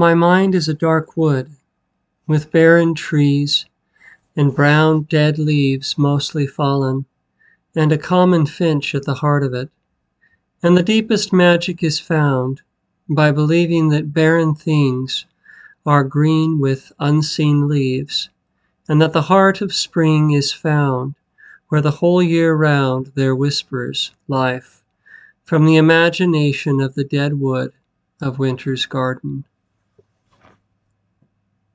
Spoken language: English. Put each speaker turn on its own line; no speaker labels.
My mind is a dark wood, with barren trees, and brown dead leaves mostly fallen, and a common finch at the heart of it. And the deepest magic is found by believing that barren things are green with unseen leaves, and that the heart of spring is found where the whole year round there whispers life from the imagination of the dead wood of winter's garden.